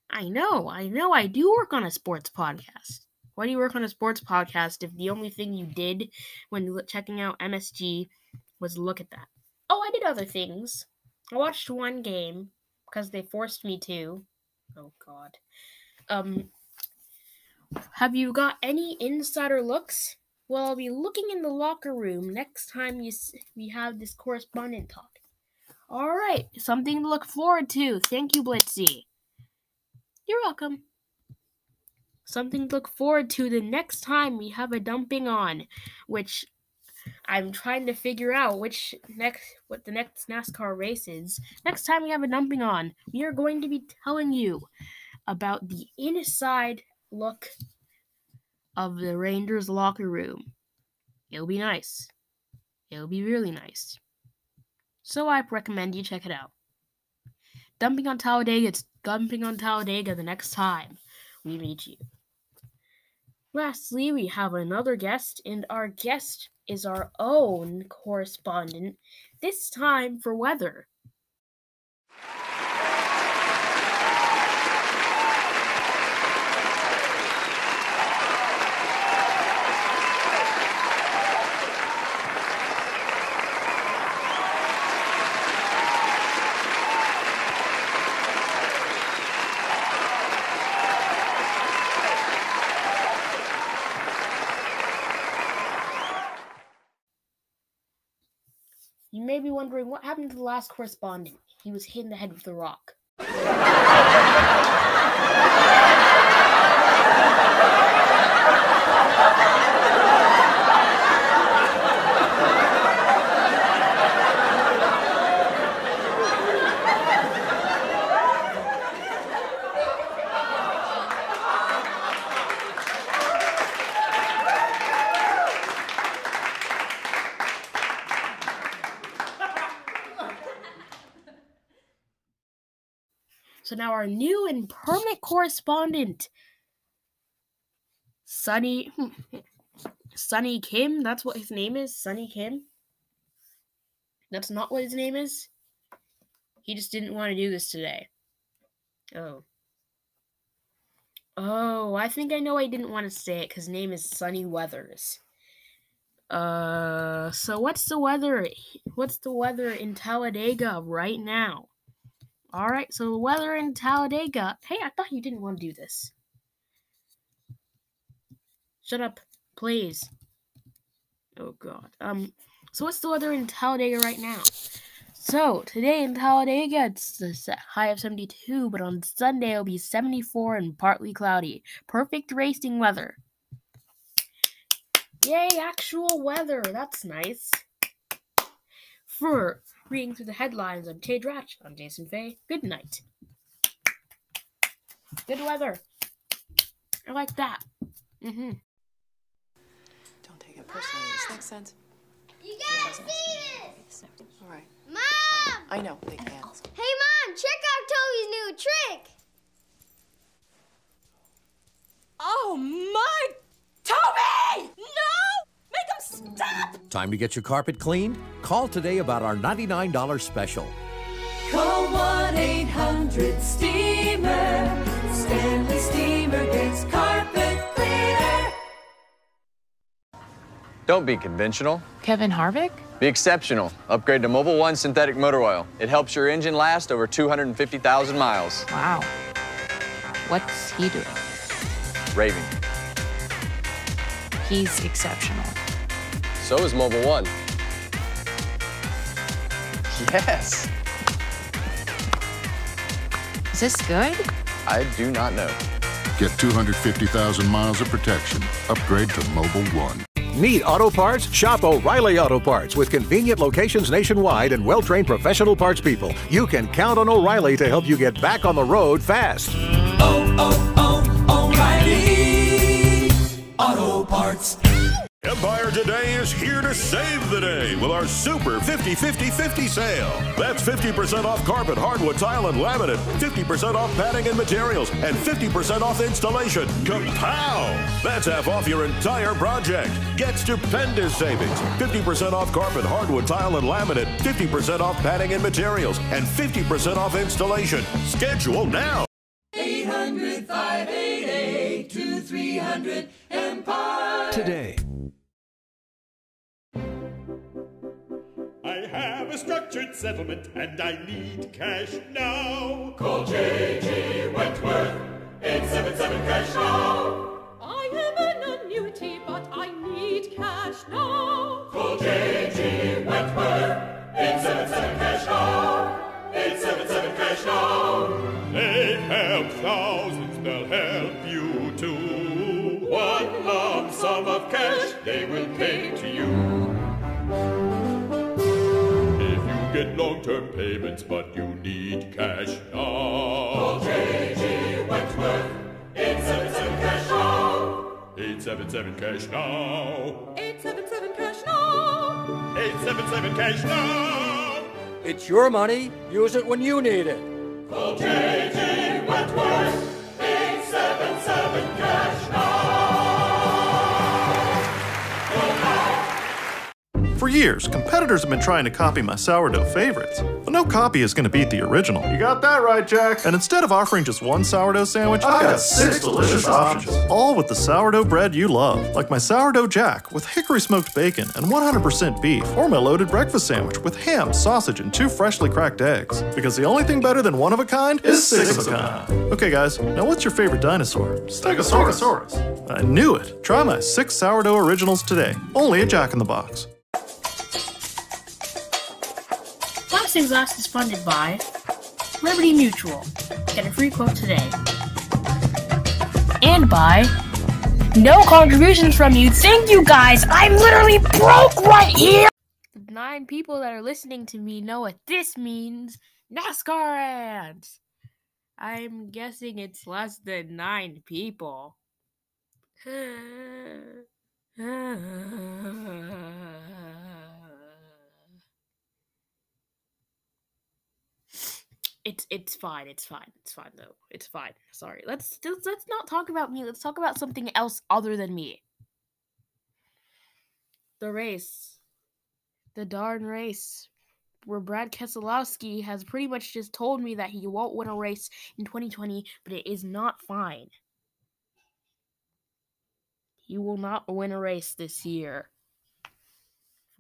I know, I know, I do work on a sports podcast. Why do you work on a sports podcast if the only thing you did when checking out MSG was look at that? Oh, I did other things. I watched one game because they forced me to. Oh God. Um, have you got any insider looks? Well, I'll be looking in the locker room next time you we have this correspondent talk. All right, something to look forward to. Thank you, Blitzy. You're welcome. Something to look forward to the next time we have a dumping on, which I'm trying to figure out which next what the next NASCAR race is. Next time we have a dumping on, we are going to be telling you about the inside look of the Rangers locker room. It'll be nice. It'll be really nice. So I recommend you check it out. Dumping on Talladega, it's dumping on Talladega the next time we meet you. Lastly, we have another guest, and our guest is our own correspondent, this time for weather. Wondering what happened to the last correspondent. He was hit in the head with a rock. our new and permanent correspondent, Sunny, Sunny Kim. That's what his name is, Sunny Kim. That's not what his name is. He just didn't want to do this today. Oh. Oh, I think I know I didn't want to say it because his name is Sunny Weathers. Uh, so what's the weather? What's the weather in Talladega right now? All right, so the weather in Talladega. Hey, I thought you didn't want to do this. Shut up, please. Oh God. Um. So what's the weather in Talladega right now? So today in Talladega, it's se- high of 72, but on Sunday it'll be 74 and partly cloudy. Perfect racing weather. Yay, actual weather. That's nice. For reading through the headlines, I'm Tay Dratch. I'm Jason Fay. Good night. Good weather. I like that. Mm-hmm. Don't take it personally. This makes sense. You gotta see this! All right. Mom! I know they can. Hey, Mom, check out Toby's new trick. Oh my, Toby! No! Make him stop! Time to get your carpet cleaned? Call today about our $99 special. Call 1 800 Steamer. Stanley Steamer gets carpet cleaner. Don't be conventional. Kevin Harvick? Be exceptional. Upgrade to Mobil One synthetic motor oil. It helps your engine last over 250,000 miles. Wow. What's he doing? Raving. He's exceptional. So is Mobil One. Yes. Is this good? I do not know. Get 250,000 miles of protection. Upgrade to Mobil One. Need auto parts? Shop O'Reilly Auto Parts with convenient locations nationwide and well trained professional parts people. You can count on O'Reilly to help you get back on the road fast. Oh, oh, oh, O'Reilly Auto Parts. Empire Today is here to save the day with our Super 50 50 50 sale. That's 50% off carpet, hardwood, tile, and laminate, 50% off padding and materials, and 50% off installation. Kapow! That's half off your entire project. Get stupendous savings 50% off carpet, hardwood, tile, and laminate, 50% off padding and materials, and 50% off installation. Schedule now. 800 588 2300 Empire. Today. Structured settlement and I need cash now. Call J.G. Wentworth. 877 cash now. I am an annuity, but I need cash now. Call J.G. Wentworth. 877 cash now. 877 cash now. They help thousands, they'll help you too. One lump sum of cash they will pay to you. Get long-term payments but you need cash now. Call J.G. Wentworth. 877 cash now. 877 cash now. 877 cash now. 877 cash now. It's your money. Use it when you need it. Call J.G. Wentworth. 877 cash For years, competitors have been trying to copy my sourdough favorites, but no copy is going to beat the original. You got that right, Jack. And instead of offering just one sourdough sandwich, I've got six delicious options, all with the sourdough bread you love, like my sourdough jack with hickory smoked bacon and 100% beef, or my loaded breakfast sandwich with ham, sausage, and two freshly cracked eggs. Because the only thing better than one of a kind is six, of a kind. Okay, guys, now what's your favorite dinosaur? Stegosaurus. Stegosaurus. I knew it. Try my six sourdough originals today, only at Jack in the Box. Last Things Last is funded by Liberty Mutual. Get a free quote today. And by no contributions from you. Thank you guys. I'm literally broke right here. The nine people that are listening to me know what this means. NASCAR ads. I'm guessing it's less than nine people. It's it's fine. It's fine. It's fine though. It's fine. Sorry. Let's let's, let's not talk about me. Let's talk about something else other than me. The race. The darn race. Where Brad Keselowski has pretty much just told me that he won't win a race in 2020, but it is not fine. He will not win a race this year. I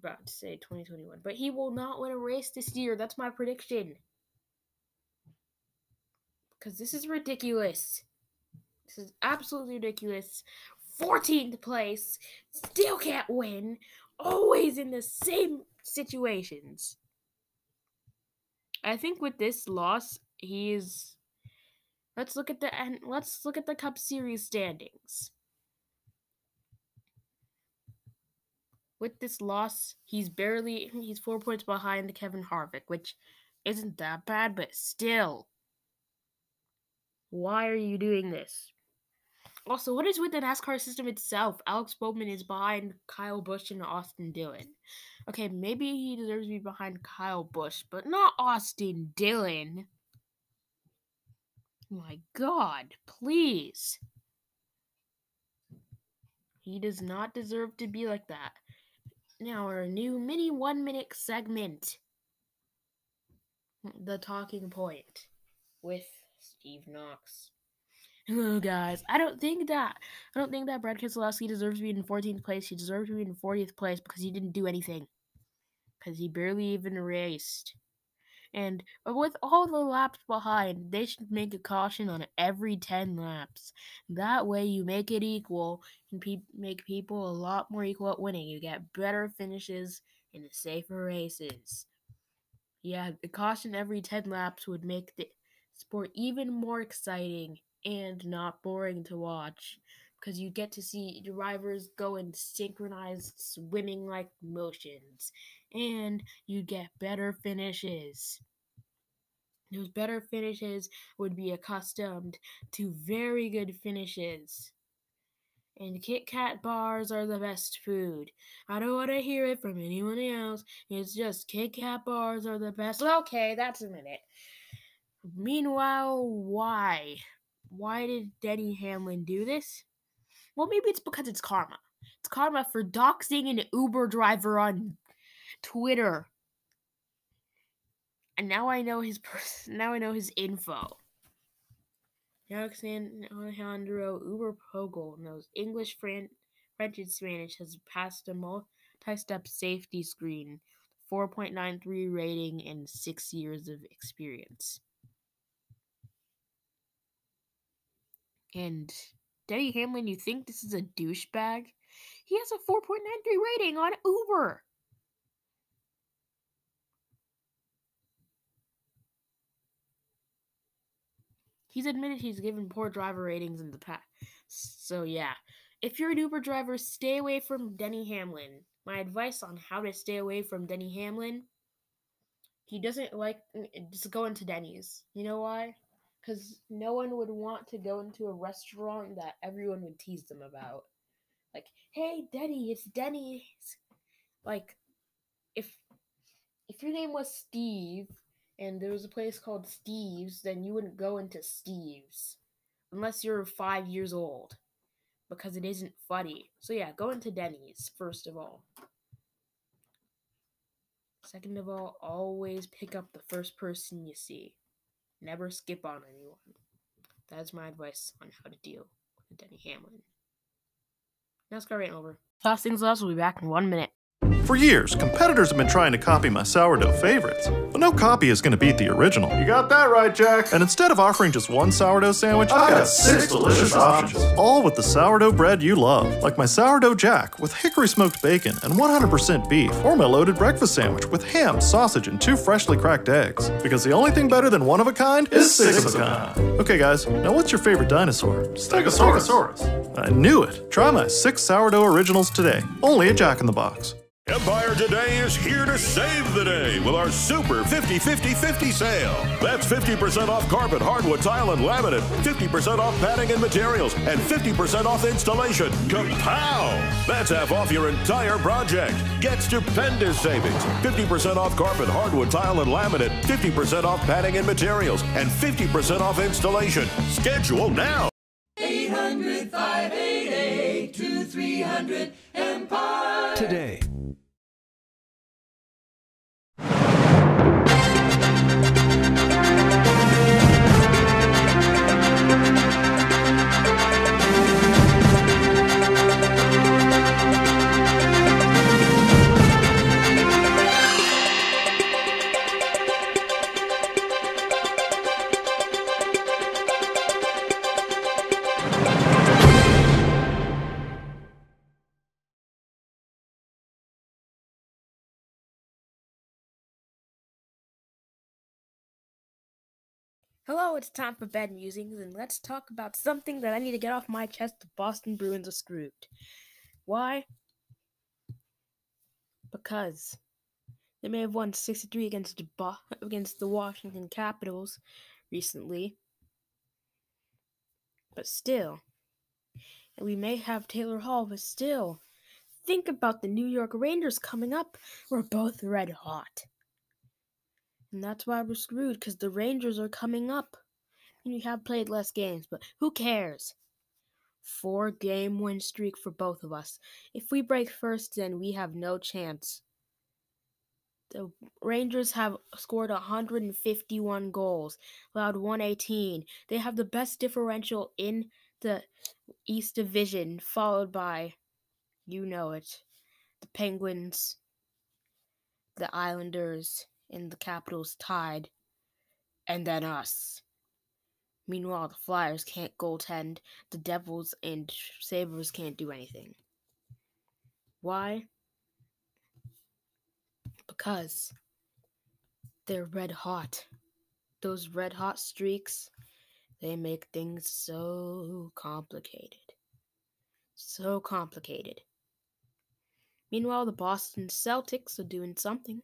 Forgot to say 2021, but he will not win a race this year. That's my prediction because this is ridiculous. This is absolutely ridiculous. 14th place, still can't win, always in the same situations. I think with this loss, he's let's look at the and let's look at the Cup Series standings. With this loss, he's barely he's 4 points behind Kevin Harvick, which isn't that bad, but still why are you doing this? Also, what is with the NASCAR system itself? Alex Bowman is behind Kyle Busch and Austin Dillon. Okay, maybe he deserves to be behind Kyle Busch, but not Austin Dillon. My God, please. He does not deserve to be like that. Now, our new mini one minute segment The Talking Point with Steve Knox. Hello, guys. I don't think that I don't think that Brad Keselowski deserves to be in 14th place. He deserves to be in 40th place because he didn't do anything. Because he barely even raced. And with all the laps behind, they should make a caution on every 10 laps. That way, you make it equal and pe- make people a lot more equal at winning. You get better finishes and safer races. Yeah, the caution every 10 laps would make the sport even more exciting and not boring to watch because you get to see drivers go in synchronized swimming like motions and you get better finishes. Those better finishes would be accustomed to very good finishes. And Kit Kat bars are the best food. I don't want to hear it from anyone else. It's just Kit Kat bars are the best. Okay, that's a minute. Meanwhile, why? Why did Denny Hamlin do this? Well, maybe it's because it's karma. It's karma for doxing an Uber driver on Twitter. And now I know his pers- now I know his info. Alexandro Uber Pogel knows English, Fran- French, and Spanish. Has passed a multi-step safety screen, 4.93 rating, and six years of experience. And Denny Hamlin, you think this is a douchebag? He has a 4.93 rating on Uber. He's admitted he's given poor driver ratings in the past. So, yeah. If you're an Uber driver, stay away from Denny Hamlin. My advice on how to stay away from Denny Hamlin he doesn't like just go into Denny's. You know why? Because no one would want to go into a restaurant that everyone would tease them about. Like, hey, Denny, it's Denny's. Like, if if your name was Steve and there was a place called Steve's, then you wouldn't go into Steve's unless you're five years old because it isn't funny. So yeah, go into Denny's first of all. Second of all, always pick up the first person you see. Never skip on anyone. That is my advice on how to deal with Denny Hamlin. NASCAR ain't over. Last things last, we'll be back in one minute. For years, competitors have been trying to copy my sourdough favorites, but no copy is going to beat the original. You got that right, Jack. And instead of offering just one sourdough sandwich, I've got six delicious options. All with the sourdough bread you love, like my sourdough jack with hickory smoked bacon and 100% beef, or my loaded breakfast sandwich with ham, sausage, and two freshly cracked eggs. Because the only thing better than one of a kind is six of a kind. Okay, guys, now what's your favorite dinosaur? Stegosaurus. Stegosaurus. I knew it. Try my six sourdough originals today, only at Jack in the Box. Empire Today is here to save the day with our Super 50 50 50 sale. That's 50% off carpet, hardwood, tile, and laminate, 50% off padding and materials, and 50% off installation. Kapow! That's half off your entire project. Get stupendous savings 50% off carpet, hardwood, tile, and laminate, 50% off padding and materials, and 50% off installation. Schedule now. 800 588 2300 Empire. Today. Hello, it's time for bed musings, and let's talk about something that I need to get off my chest. The Boston Bruins are screwed. Why? Because they may have won 63 against the, Bo- against the Washington Capitals recently, but still, And we may have Taylor Hall, but still, think about the New York Rangers coming up. We're both red hot. And that's why we're screwed, because the Rangers are coming up. And we have played less games, but who cares? Four game win streak for both of us. If we break first, then we have no chance. The Rangers have scored 151 goals, allowed 118. They have the best differential in the East Division, followed by, you know it, the Penguins, the Islanders, and the Capitals tied, and then us. Meanwhile, the Flyers can't goaltend, the Devils and Sabres can't do anything. Why? Because they're red hot. Those red hot streaks, they make things so complicated. So complicated. Meanwhile, the Boston Celtics are doing something.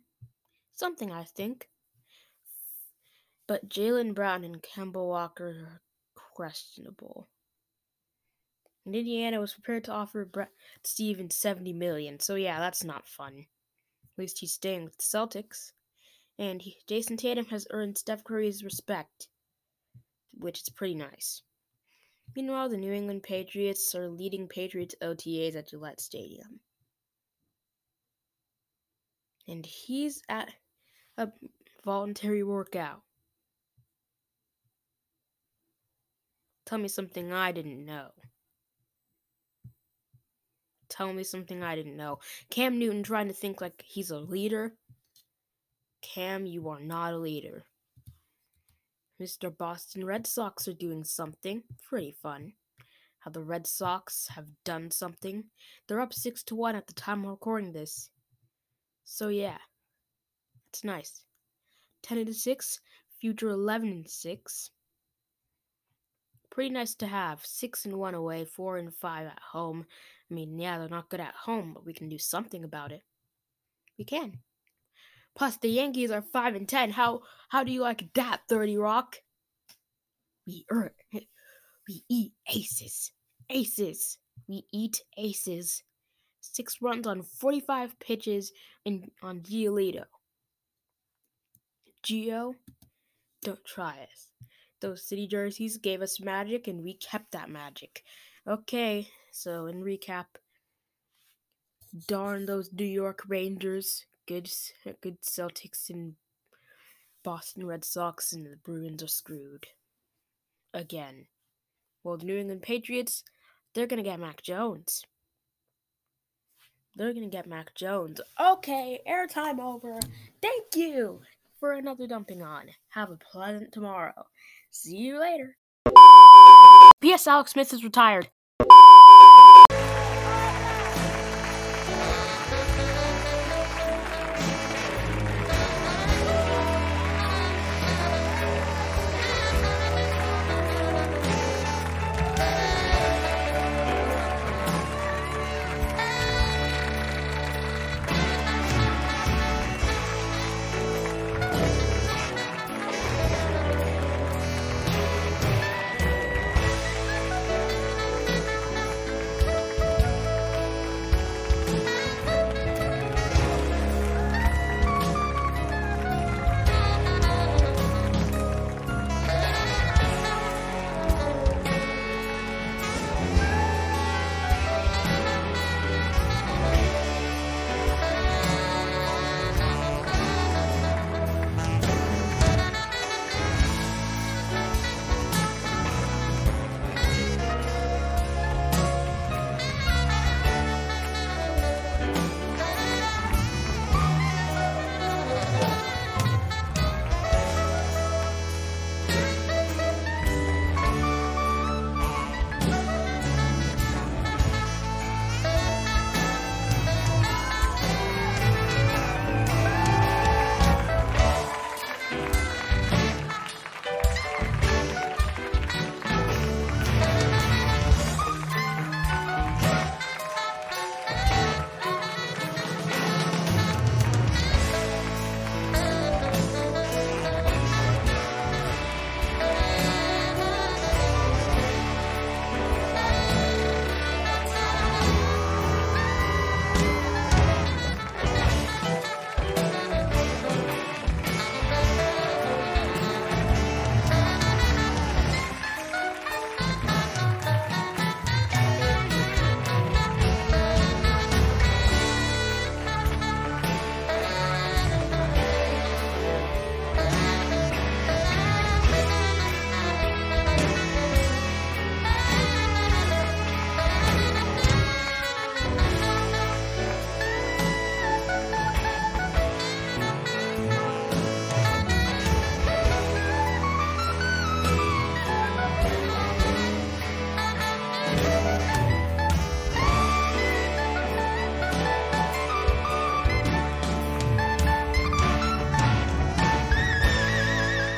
Something, I think. But Jaylen Brown and Kemba Walker are questionable. And Indiana was prepared to offer Brett Stevens 70 million, so yeah, that's not fun. At least he's staying with the Celtics. And he, Jayson Tatum has earned Steph Curry's respect, which is pretty nice. Meanwhile, the New England Patriots are leading Patriots OTAs at Gillette Stadium. And he's at a voluntary workout. Tell me something I didn't know. Tell me something I didn't know. Cam Newton trying to think like he's a leader. Cam, you are not a leader. Mr. Boston Red Sox are doing something pretty fun. How the Red Sox have done something. They're up 6 to 1 at the time of recording this. So yeah. It's nice. 10 to 6, future 11 and 6. Pretty nice to have. 6 and 1 away, 4 and 5 at home. I mean, yeah, they're not good at home, but we can do something about it. We can. Plus, the Yankees are five and ten. How how do you like that, Thirty Rock? We earn, we eat aces, aces. We eat aces. Six runs on forty-five pitches in on Giolito. Gio, don't try us. Those city jerseys gave us magic, and we kept that magic. Okay, so in recap, darn those New York Rangers good good Celtics and Boston Red Sox and the Bruins are screwed. Again. Well, the New England Patriots, they're going to get Mac Jones. They're going to get Mac Jones. Okay, airtime over. Thank you for another dumping on. Have a pleasant tomorrow. See you later. P.S. Alex Smith is retired.